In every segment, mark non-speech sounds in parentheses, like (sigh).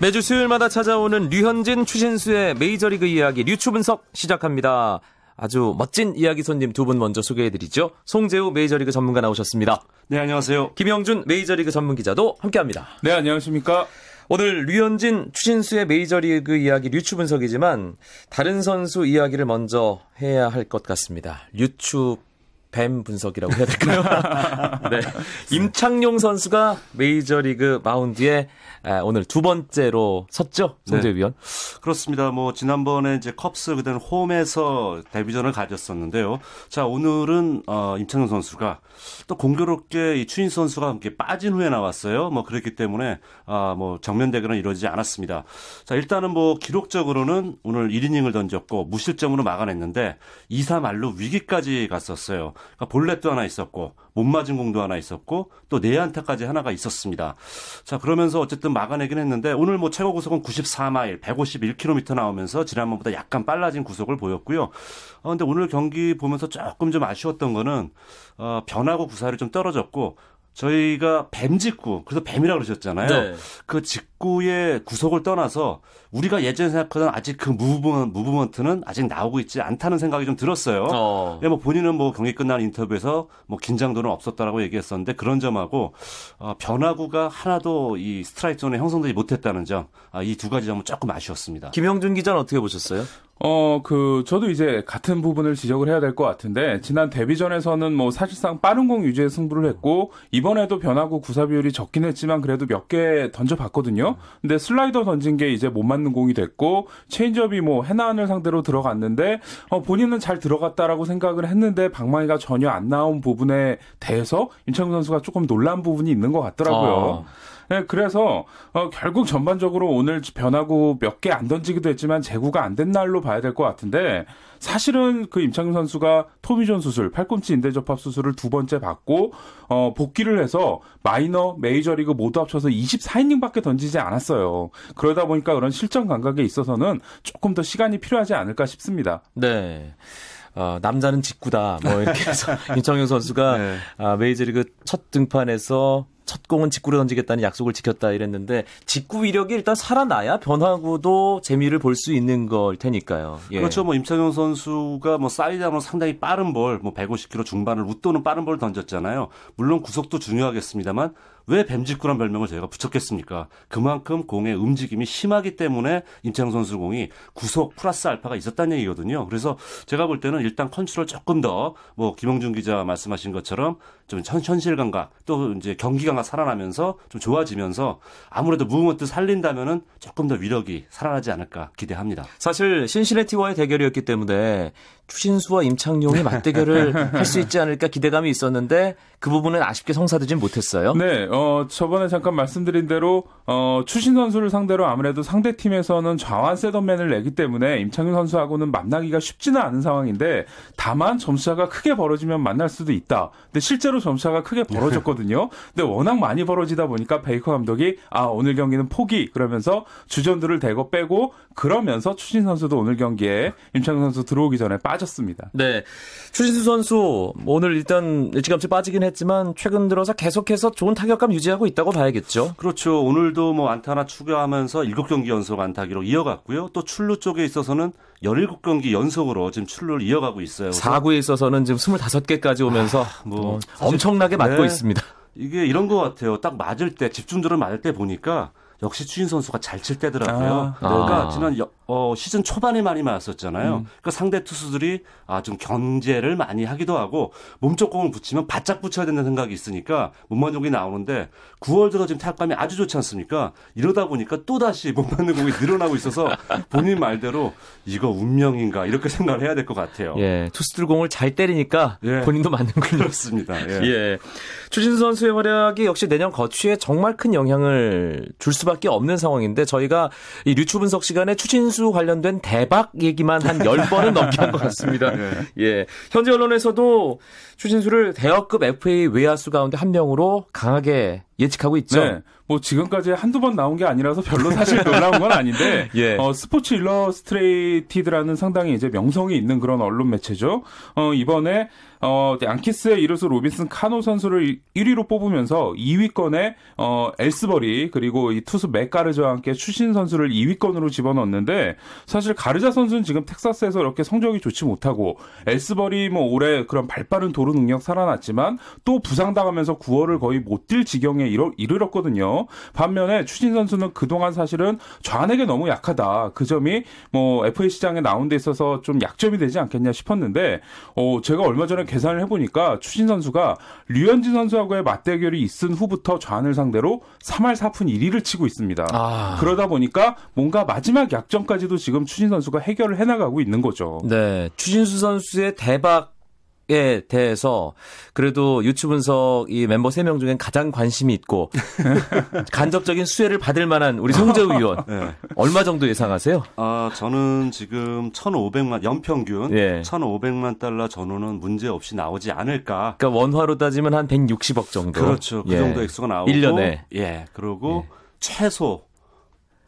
매주 수요일마다 찾아오는 류현진 추신수의 메이저리그 이야기 류추 분석 시작합니다. 아주 멋진 이야기 손님 두 분 먼저 소개해드리죠. 송재우 메이저리그 전문가 나오셨습니다. 네, 안녕하세요. 김영준 메이저리그 전문 기자도 함께합니다. 네, 안녕하십니까. 오늘 류현진 추신수의 메이저리그 이야기 류추 분석이지만 다른 선수 이야기를 먼저 해야 할 것 같습니다. 류추 뱀 분석이라고 해야 될까요? (laughs) 네. 임창용 선수가 메이저리그 마운드에 오늘 두 번째로 섰죠, 송재 네. 위원. 그렇습니다. 뭐 지난번에 이제 컵스 그때는 홈에서 데뷔전을 가졌었는데요. 자 오늘은 어, 임창용 선수가 또 공교롭게 이 추인 선수가 함께 빠진 후에 나왔어요. 뭐 그렇기 때문에 아, 뭐 정면 대결은 이루어지지 않았습니다. 자 일단은 뭐 기록적으로는 오늘 1이닝을 던졌고 무실점으로 막아냈는데 2사 말로 위기까지 갔었어요. 그러니까 볼넷도 하나 있었고 못 맞은 공도 하나 있었고 또 내안타까지 하나가 있었습니다. 자 그러면서 어쨌든 막아내긴 했는데 오늘 뭐 최고 구속은 94마일 151km 나오면서 지난번보다 약간 빨라진 구속을 보였고요. 어, 근데 오늘 경기 보면서 조금 좀 아쉬웠던 거는 어, 변화구 구사율이 좀 떨어졌고 저희가 뱀 직구, 그래서 뱀이라고 그러셨잖아요. 네. 그 직 구의 구속을 떠나서 우리가 예전에 생각하던 아직 그 무브먼, 무브먼 트는 아직 나오고 있지 않다는 생각이 좀 들었어요. 어. 뭐 본인은 뭐 경기 끝난 인터뷰에서 뭐 긴장도는 없었다라고 얘기했었는데 그런 점하고 어, 변화구가 하나도 이 스트라이크 존에 형성되지 못했다는 점, 아, 이 두 가지 점은 조금 아쉬웠습니다. 김영준 기자는 어떻게 보셨어요? 어, 그, 저도 이제 같은 부분을 지적을 해야 될 것 같은데, 지난 데뷔전에서는 뭐 사실상 빠른 공 위주의 승부를 했고, 이번에도 변화구 구사 비율이 적긴 했지만 그래도 몇 개 던져봤거든요? 근데 슬라이더 던진 게 이제 몸 맞는 공이 됐고, 체인지업이 뭐 해나한을 상대로 들어갔는데, 어, 본인은 잘 들어갔다라고 생각을 했는데, 방망이가 전혀 안 나온 부분에 대해서 임창용 선수가 조금 놀란 부분이 있는 것 같더라고요. 아. 네, 그래서 어, 결국 전반적으로 오늘 변화구 몇개 안 던지기도 했지만 재구가 안 된 날로 봐야 될 것 같은데 사실은 그 임창용 선수가 토미존 수술, 팔꿈치 인대 접합 수술을 두 번째 받고 어, 복귀를 해서 마이너, 메이저리그 모두 합쳐서 24이닝밖에 던지지 않았어요. 그러다 보니까 그런 실전 감각에 있어서는 조금 더 시간이 필요하지 않을까 싶습니다. 네. 어, 남자는 직구다. 뭐 이렇게 해서 (laughs) 임창용 선수가 네. 아, 메이저리그 첫 등판에서 첫 공은 직구로 던지겠다는 약속을 지켰다 이랬는데 직구 위력이 일단 살아나야 변화구도 재미를 볼 수 있는 걸 테니까요. 예. 그렇죠. 뭐 임창용 선수가 뭐 사이드암 하면 상당히 빠른 볼, 뭐 150km 중반을 웃도는 빠른 볼 던졌잖아요. 물론 구속도 중요하겠습니다만 왜 뱀직구란 별명을 저희가 붙였겠습니까? 그만큼 공의 움직임이 심하기 때문에 임창용 선수 공이 구속 플러스 알파가 있었다는 얘기거든요. 그래서 제가 볼 때는 일단 컨트롤 조금 더 뭐 김영준 기자 말씀하신 것처럼 좀 현실 감각 또 이제 경기 감각 살아나면서 좀 좋아지면서 아무래도 movement 살린다면은 조금 더 위력이 살아나지 않을까 기대합니다. 사실 신시내티와의 대결이었기 때문에 추신수와 임창용이 맞대결을 (laughs) 할 수 있지 않을까 기대감이 있었는데 그 부분은 아쉽게 성사되진 못했어요. 네, 어, 저번에 잠깐 말씀드린 대로 어, 추신 선수를 상대로 아무래도 상대 팀에서는 좌완 세던맨을 내기 때문에 임창용 선수하고는 만나기가 쉽지는 않은 상황인데 다만 점수차가 크게 벌어지면 만날 수도 있다. 근데 실제로 점수차가 크게 벌어졌거든요. (laughs) 근데 워낙 많이 벌어지다 보니까 베이커 감독이 아 오늘 경기는 포기 그러면서 주전들을 대거 빼고 그러면서 추신 선수도 오늘 경기에 임창용 선수 들어오기 전에 빠 빠졌습니다. 네. 추신수 선수 오늘 일단 일찌감치 빠지긴 했지만 최근 들어서 계속해서 좋은 타격감 유지하고 있다고 봐야겠죠. 그렇죠. 오늘도 뭐 안타 하나 추가하면서 7경기 연속 안타 기록 이어갔고요. 또 출루 쪽에 있어서는 17경기 연속으로 지금 출루를 이어가고 있어요. 4구에 있어서는 지금 25개까지 오면서 아, 뭐 어, 엄청나게 맞고 네. 있습니다. 이게 이런 것 같아요. 딱 맞을 때 집중도를 맞을 때 보니까 역시 추신 선수가 잘 칠 때더라고요. 아, 그러니까 아. 지난 어, 시즌 초반에 많이 맞았었잖아요. 음. 그러니까 상대 투수들이 아, 좀 견제를 많이 하기도 하고 몸쪽 공을 붙이면 바짝 붙여야 된다는 생각이 있으니까 공이 나오는데 9월 들어 지금 타격감이 아주 좋지 않습니까? 이러다 보니까 또 다시 못 맞는 공이 늘어나고 있어서 본인 말대로 이거 운명인가 이렇게 생각을 해야 될 것 같아요. 예, 투수들 공을 잘 때리니까 예. 본인도 맞는군요. 그렇습니다. 예. 예. 추진수 선수의 활약이 역시 내년 거취에 정말 큰 영향을 줄 수밖에 없는 상황인데 저희가 이 류추 분석 시간에 추신수 선수 관련된 대박 얘기만 한 10번은 (laughs) 넘게 한 것 같습니다. 네. 예. 현재 언론에서도 추신수를 대어급 FA 외야수 가운데 한 명으로 강하게 예측하고 있죠. 네. 뭐 지금까지 한두 번 나온 게 아니라서 별로 사실 놀라운 건 아닌데 (laughs) 예. 어, 스포츠 일러스트레이티드라는 상당히 이제 명성이 있는 그런 언론 매체죠. 어, 이번에 어, 양키스의 2루수 로빈슨 카노 선수를 1위로 뽑으면서 2위권에 어, 엘스버리 그리고 이 투수 맷 가르자와 함께 추신수 선수를 2위권으로 집어넣었는데 사실 가르자 선수는 지금 텍사스에서 이렇게 성적이 좋지 못하고 엘스버리 뭐 올해 그런 발빠른 도루 능력 살아났지만 또 부상당하면서 9월을 거의 못 뛸 지경에 이르, 이르렀거든요. 반면에 추신 선수는 그동안 사실은 좌안에게 너무 약하다. 그 점이 뭐 FA 시장에 나온 데 있어서 좀 약점이 되지 않겠냐 싶었는데 어, 제가 얼마 전에 계산을 해 보니까 추신 선수가 류현진 선수하고의 맞대결이 있은 후부터 좌안을 상대로 3할 4푼 1위를 치고 있습니다. 아. 그러다 보니까 뭔가 마지막 약점까지도 지금 추신 선수가 해결을 해 나가고 있는 거죠. 네. 추신수 선수의 대박 에 대해서 그래도 유추 분석 이 멤버 3명 중엔 가장 관심이 있고 (laughs) 간접적인 수혜를 받을 만한 우리 송재우 의원. (laughs) 네. 얼마 정도 예상하세요? 아, 저는 지금 1,500만 연평균 예. 1,500만 달러 전후는 문제 없이 나오지 않을까. 그러니까 원화로 따지면 한 160억 정도. 그렇죠. 그 예. 정도 액수가 나오고 1년에. 예. 그리고 최소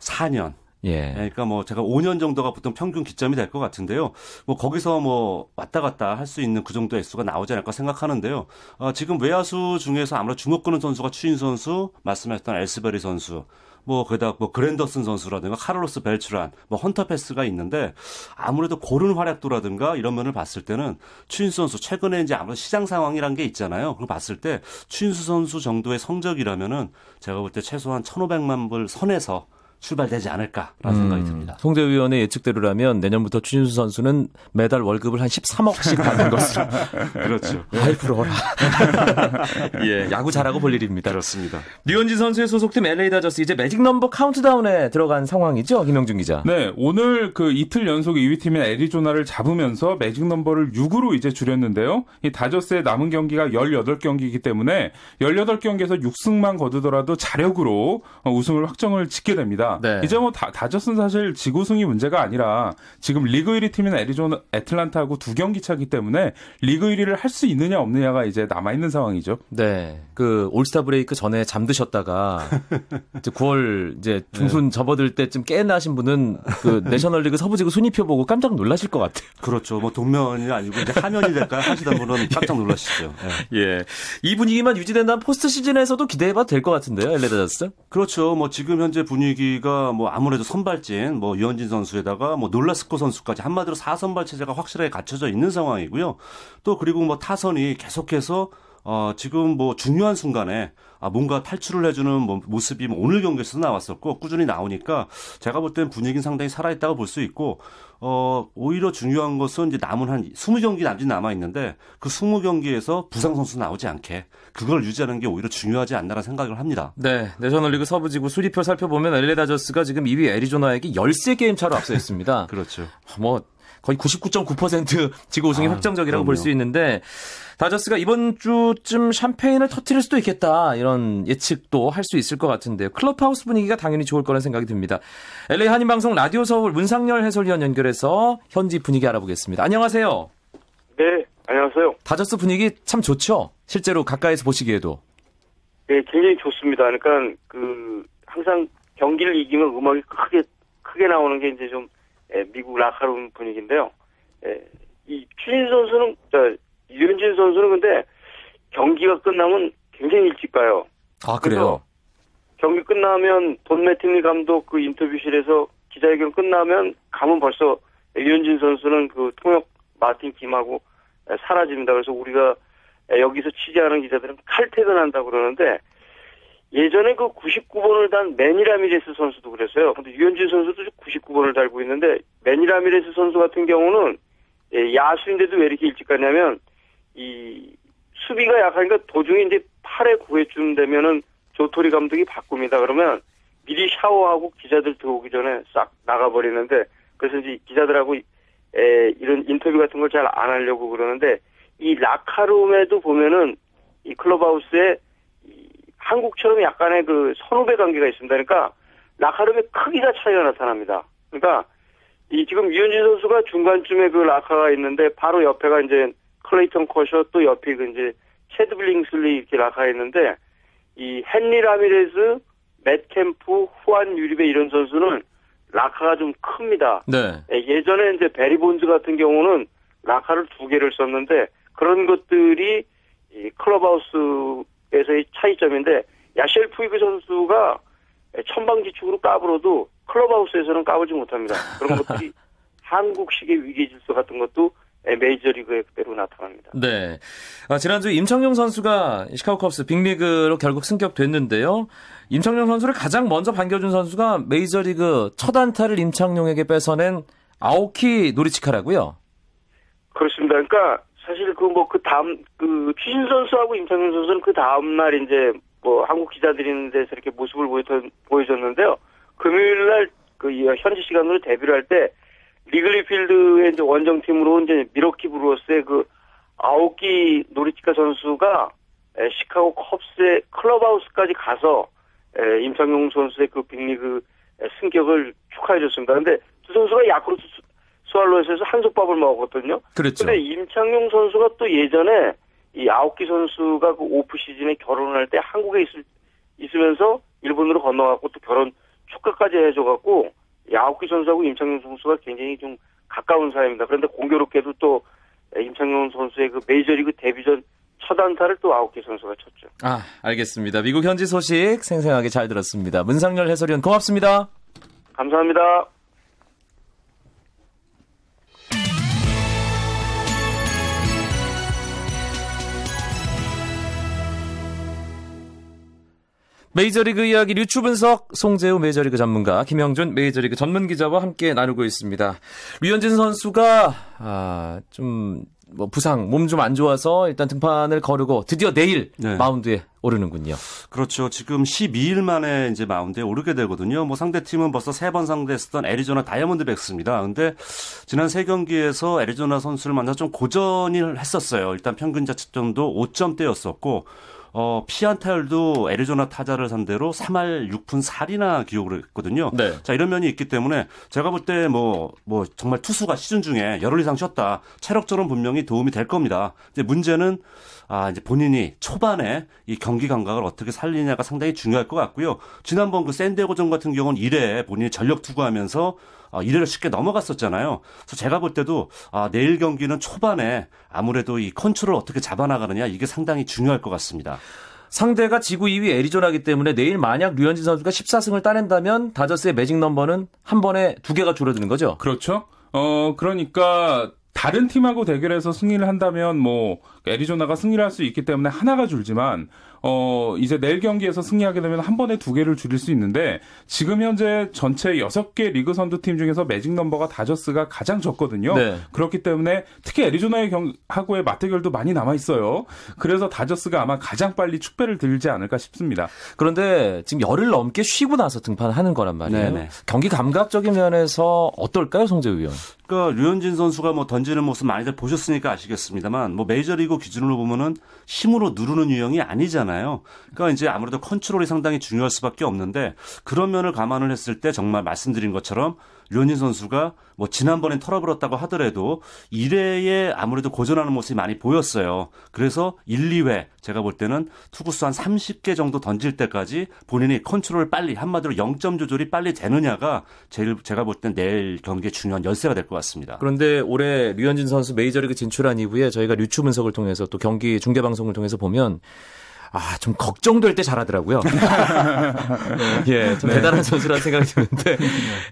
4년. 예. 예, 그러니까 뭐 제가 5년 정도가 보통 평균 기점이 될 것 같은데요. 뭐 거기서 뭐 왔다 갔다 할 수 있는 그 정도의 수가 나오지 않을까 생각하는데요. 어, 지금 외야수 중에서 아무래도 주목 끄는 선수가 추인 선수, 말씀하셨던 엘스베리 선수, 뭐 거기다 뭐 그랜더슨 선수라든가 카를로스 벨츠란, 뭐 헌터 패스가 있는데 아무래도 고른 활약도라든가 이런 면을 봤을 때는 추인 선수 최근에 이제 아무래도 시장 상황이란 게 있잖아요. 그걸 봤을 때 추인수 선수 정도의 성적이라면은 제가 볼 때 최소한 1,500만 불 선에서 출발되지 않을까라는 생각이 듭니다. 송재우 위원의 예측대로라면 내년부터 추신수 선수는 매달 월급을 한 13억씩 받는 것으로. (laughs) 그렇죠. (laughs) 아이 부러워라. (laughs) 예, 야구 잘하고 볼 일입니다. 그렇습니다. 류현진 선수의 소속팀 LA 다저스 이제 매직 넘버 카운트다운에 들어간 상황이죠, 김영준 기자. 네, 오늘 그 이틀 연속 2위 팀인 애리조나를 잡으면서 매직 넘버를 6으로 이제 줄였는데요. 이 다저스의 남은 경기가 18경기이기 때문에 18경기에서 6승만 거두더라도 자력으로 어, 우승을 확정을 짓게 됩니다. 네. 이제 뭐 다, 다저스는 사실 지구승이 문제가 아니라 지금 리그 1위 팀인 애리조나 애틀란타하고 두 경기 차기 때문에 리그 1위를 할 수 있느냐 없느냐가 이제 남아 있는 상황이죠. 네, 그 올스타 브레이크 전에 잠드셨다가 (laughs) 이제 9월 이제 중순 접어들 때쯤 깨나신 분은 그 내셔널리그 서부지구 순위표 보고 깜짝 놀라실 것 같아요. 그렇죠. 뭐 동면이 아니고 이제 하면이 될까 하시다 분은 (laughs) 깜짝 놀라시죠. 예. 예, 이 분위기만 유지된다면 포스트 시즌에서도 기대해봐도 될 것 같은데요, LA 다저스. 그렇죠. 뭐 지금 현재 분위기 가 뭐 아무래도 선발진 뭐 유현진 선수에다가 뭐 놀라스코 선수까지 한마디로 4선발 체제가 확실하게 갖춰져 있는 상황이고요. 또 그리고 뭐 타선이 계속해서 어 지금 뭐 중요한 순간에 아 뭔가 탈출을 해주는 뭐 모습이 뭐 오늘 경기에서도 나왔었고 꾸준히 나오니까 제가 볼땐 분위기는 상당히 살아있다고 볼 수 있고 어 오히려 중요한 것은 이제 남은 한 20경기 남짓 남아 있는데 그 20경기에서 부상 선수 나오지 않게 그걸 유지하는 게 오히려 중요하지 않나라는 생각을 합니다. 네, 내셔널리그 서부지구 수리표 살펴보면 LA 다저스가 지금 2위 애리조나에게 13게임 차로 앞서 있습니다. (laughs) 그렇죠. 뭐 거의 99.9% 지구 우승이 아, 확정적이라고 볼. 수 있는데 다저스가 이번 주쯤 샴페인을 터트릴 수도 있겠다 이런 예측도 할 수 있을 것 같은데요. 클럽하우스 분위기가 당연히 좋을 거라는 생각이 듭니다. LA 한인방송 라디오 서울 문상열 해설위원 연결해서 현지 분위기 알아보겠습니다. 안녕하세요. 네, 안녕하세요. 다저스 분위기 참 좋죠. 실제로 가까이서 보시기에도. 네, 굉장히 좋습니다. 그러니까 그 항상 경기를 이기면 음악이 크게 크게 나오는 게 이제 좀 에, 미국 라카룸 분위기인데요. 에, 이 추진 선수는 저 유현진 선수는 근데 경기가 끝나면 굉장히 일찍 가요. 아 그래요. 경기 끝나면 돈 매팅리 감독 그 인터뷰실에서 기자회견 끝나면 가면 벌써 유현진 선수는 그 통역 마틴 김하고 에, 사라집니다. 그래서 우리가 에, 여기서 취재하는 기자들은 칼퇴근한다 고 그러는데 예전에 그 99번을 단 매니라미레스 선수도 그랬어요. 근데 유현진 선수도 99번을 달고 있는데 매니라미레스 선수 같은 경우는 예, 야수인데도 왜 이렇게 일찍 가냐면 이 수비가 약하니까 도중에 이제 8회 9회쯤 되면은 조토리 감독이 바꿉니다. 그러면 미리 샤워하고 기자들 들어오기 전에 싹 나가버리는데 그래서 이제 기자들하고 에, 이런 인터뷰 같은 걸 잘 안 하려고 그러는데 이 라카룸에도 보면은 이 클럽하우스에 이 한국처럼 약간의 그 선후배 관계가 있습니다. 그러니까 라카룸의 크기가 차이가 나타납니다. 그러니까 이 지금 류현진 선수가 중간쯤에 그 라커가 있는데 바로 옆에가 이제 클레이턴 커쇼 또 옆에 그 이제 채드 빌링슬리 이렇게 라커가 있는데 이 핸리 라미레스, 맷 캠프, 후안 유리베 이런 선수는 라커가 좀 큽니다. 네. 예, 예전에 이제 배리 본즈 같은 경우는 라커를 두 개를 썼는데 그런 것들이 이 클럽하우스에서의 차이점인데 야셸 푸이그 선수가 천방지축으로 까불어도 클럽하우스에서는 까불지 못합니다. 그런 것들이 (laughs) 한국식의 위기 질서 같은 것도 메이저리그에 그대로 나타납니다. 네. 아, 지난주 임창용 선수가 시카고 컵스 빅리그로 결국 승격됐는데요. 임창용 선수를 가장 먼저 반겨준 선수가 메이저리그 첫 안타를 임창용에게 뺏어낸 아오키 노리치카라고요. 그렇습니다. 그러니까 사실 그 뭐그 다음 그 추신 선수하고 임창용 선수는 그 다음 날 이제 뭐 한국 기자들이 있는 데서 이렇게 모습을 보여줬는데요. 금요일 날 그 현지 시간으로 데뷔를 할 때 리글리 필드의 이제 원정팀으로 이제 밀워키 브루어스의 그 아오키 노리치카 선수가 시카고 컵스의 클럽하우스까지 가서 임창용 선수의 그 빅리그 승격을 축하해줬습니다. 근데 두 선수가 야쿠르트 스왈로스에서 한솥밥을 먹었거든요. 그렇죠. 근데 임창용 선수가 또 예전에 이 아오키 선수가 그 오프 시즌에 결혼을 할때 한국에 있을, 있으면서 일본으로 건너갔고 또 결혼 축하까지 해줘갖고 아오키 선수하고 임창용 선수가 굉장히 좀 가까운 사이입니다. 그런데 공교롭게도 또 임창용 선수의 그 메이저리그 데뷔전 첫 안타를 또 아오키 선수가 쳤죠. 아, 알겠습니다. 미국 현지 소식 생생하게 잘 들었습니다. 문상열 해설위원 고맙습니다. 감사합니다. 메이저리그 이야기 류추 분석 송재우 메이저리그 전문가 김영준 메이저리그 전문 기자와 함께 나누고 있습니다. 류현진 선수가 아, 좀 뭐 부상 몸 좀 안 좋아서 일단 등판을 거르고 드디어 내일 네. 마운드에 오르는군요. 그렇죠. 지금 12일 만에 이제 마운드에 오르게 되거든요. 뭐 상대 팀은 벌써 세 번 상대했었던 애리조나 다이아몬드백스입니다. 근데 지난 세 경기에서 애리조나 선수를 만나 좀 고전을 했었어요. 일단 평균 자책점도 5점대였었고 어, 피안타율도 애리조나 타자를 상대로 3할 6푼 4리나 기록을 했거든요. 네. 자, 이런 면이 있기 때문에 제가 볼 때 뭐, 뭐 정말 투수가 시즌 중에 열흘 이상 쉬었다. 체력적으로 분명히 도움이 될 겁니다. 이제 문제는 아, 이제 본인이 초반에 이 경기 감각을 어떻게 살리냐가 상당히 중요할 것 같고요. 지난번 그 샌디에고전 같은 경우는 1회 본인이 전력 투구하면서 아, 1회를 쉽게 넘어갔었잖아요. 그래서 제가 볼 때도 아, 내일 경기는 초반에 아무래도 이 컨트롤을 어떻게 잡아나가느냐 이게 상당히 중요할 것 같습니다. 상대가 지구 2위 애리조나기 때문에 내일 만약 류현진 선수가 14승을 따낸다면 다저스의 매직 넘버는 한 번에 두 개가 줄어드는 거죠. 그렇죠. 어, 그러니까 다른 팀하고 대결해서 승리를 한다면 뭐 애리조나가 승리를 할 수 있기 때문에 하나가 줄지만 어 이제 내일 경기에서 승리하게 되면 한 번에 두 개를 줄일 수 있는데 지금 현재 전체 여섯 개 리그 선두 팀 중에서 매직 넘버가 다저스가 가장 적거든요. 네. 그렇기 때문에 특히 애리조나의 경 하고의 맞대결도 많이 남아 있어요. 그래서 다저스가 아마 가장 빨리 축배를 들지 않을까 싶습니다. 그런데 지금 열흘 넘게 쉬고 나서 등판하는 거란 말이에요. 네네. 경기 감각적인 면에서 어떨까요, 송재우 위원? 그러니까 류현진 선수가 뭐 던지는 모습 많이들 보셨으니까 아시겠습니다만 뭐 메이저리그 기준으로 보면은 힘으로 누르는 유형이 아니잖아요. 그러니까 이제 아무래도 컨트롤이 상당히 중요할 수밖에 없는데 그런 면을 감안을 했을 때 정말 말씀드린 것처럼 류현진 선수가 뭐 지난번엔 털어버렸다고 하더라도 1회에 아무래도 고전하는 모습이 많이 보였어요. 그래서 1, 2회 제가 볼 때는 투구수 한 30개 정도 던질 때까지 본인이 컨트롤을 빨리 한마디로 0점 조절이 빨리 되느냐가 제일 제가 볼 땐 내일 경기에 중요한 열쇠가 될 것 같습니다. 그런데 올해 류현진 선수 메이저리그 진출한 이후에 저희가 류추 분석을 통해서 또 경기 중계 방송을 통해서 보면 아, 좀 걱정될 때 잘하더라고요. (laughs) 예, 좀 대단한 선수라는 생각이 드는데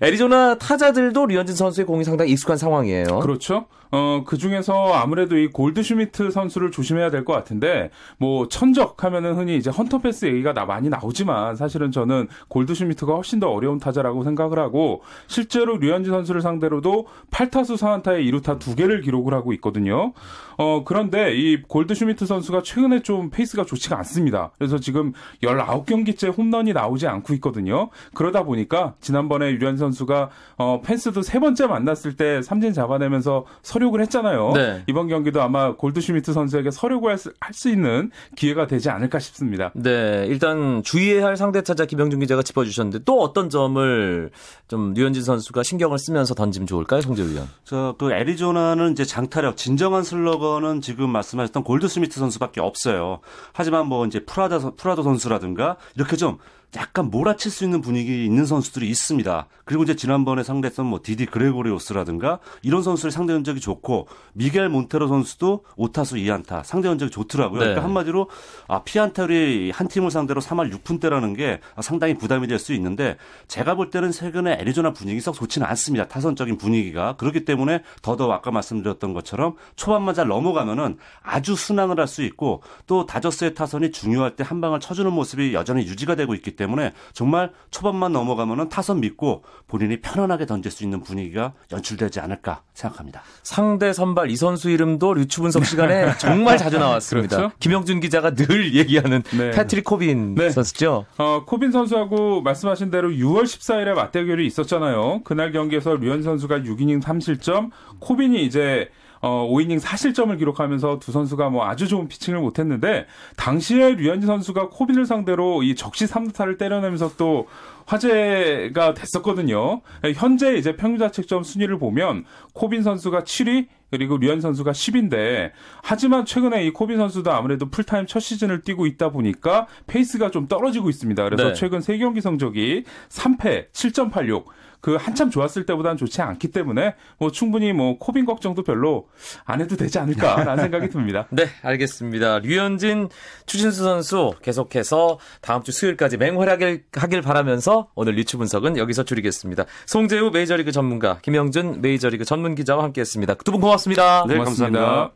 애리조나 타자들도 류현진 선수의 공이 상당히 익숙한 상황이에요. 그렇죠. 어, 그 중에서 아무래도 이 골드슈미트 선수를 조심해야 될 것 같은데, 뭐, 천적 하면은 흔히 이제 헌터 펜스 얘기가 나 많이 나오지만, 사실은 저는 골드슈미트가 훨씬 더 어려운 타자라고 생각을 하고, 실제로 류현진 선수를 상대로도 8타수 4안타에 2루타 2개를 기록을 하고 있거든요. 어, 그런데 이 골드슈미트 선수가 최근에 좀 페이스가 좋지가 않습니다. 그래서 지금 19경기째 홈런이 나오지 않고 있거든요. 그러다 보니까 지난번에 류현진 선수가 어, 펜스도 세 번째 만났을 때 삼진 잡아내면서 서력을 했잖아요. 네. 이번 경기도 아마 골드슈미트 선수에게 서력을 할수 있는 기회가 되지 않을까 싶습니다. 네, 일단 주의해야 할 상대 타자 김영준 기자가 짚어주셨는데 또 어떤 점을 좀 류현진 선수가 신경을 쓰면서 던지면 좋을까요, 송재우 위원? 저그 애리조나는 이제 장타력 진정한 슬러거는 지금 말씀하셨던 골드스미트 선수밖에 없어요. 하지만 뭐뭐 이제 프라다 선- 프라도 선수라든가 이렇게 좀 약간 몰아칠 수 있는 분위기 있는 선수들이 있습니다. 그리고 이제 지난번에 상대했던 뭐 디디 그레고리오스라든가 이런 선수의 상대 전적이 좋고 미겔 몬테로 선수도 5타수 2안타 상대 전적이 좋더라고요. 네. 그러니까 한마디로 아 피안타율이 한 팀을 상대로 3할 6푼대라는 게 상당히 부담이 될 수 있는데 제가 볼 때는 최근에 애리조나 분위기 썩 좋지는 않습니다. 타선적인 분위기가 그렇기 때문에 더더욱 아까 말씀드렸던 것처럼 초반만 잘 넘어가면은 아주 순항을 할 수 있고 또 다저스의 타선이 중요할 때 한 방을 쳐주는 모습이 여전히 유지가 되고 있기 때문에 정말 초반만 넘어가면은 타선 믿고 본인이 편안하게 던질 수 있는 분위기가 연출되지 않을까 생각합니다. 상대 선발 이 선수 이름도 류추 분석 시간에 (laughs) 정말 자주 나왔습니다. 그렇죠. 김영준 기자가 늘 (laughs) 얘기하는 네. 패트릭 코빈 네. 선수죠. 어, 코빈 선수하고 말씀하신 대로 6월 14일에 맞대결이 있었잖아요. 그날 경기에서 류현진 선수가 6이닝 3실점, 코빈이 이제 어, 5이닝 4실점을 기록하면서 두 선수가 뭐 아주 좋은 피칭을 못했는데 당시에 류현진 선수가 코빈을 상대로 이 적시 3루타를 때려내면서 또 화제가 됐었거든요. 현재 이제 평균자책점 순위를 보면 코빈 선수가 7위 그리고 류현진 선수가 10위인데 하지만 최근에 이 코빈 선수도 아무래도 풀타임 첫 시즌을 뛰고 있다 보니까 페이스가 좀 떨어지고 있습니다. 그래서 네. 최근 3경기 성적이 3패 7.86 그 한참 좋았을 때보다는 좋지 않기 때문에 뭐 충분히 뭐 코빈 걱정도 별로 안 해도 되지 않을까라는 (laughs) 생각이 듭니다. 네, 알겠습니다. 류현진, 추신수 선수 계속해서 다음 주 수요일까지 맹활약을 하길 바라면서 오늘 리추 분석은 여기서 줄이겠습니다. 송재우 메이저리그 전문가, 김영준 메이저리그 전문 기자와 함께했습니다. 두 분 고맙습니다. 네, 고맙습니다. 감사합니다.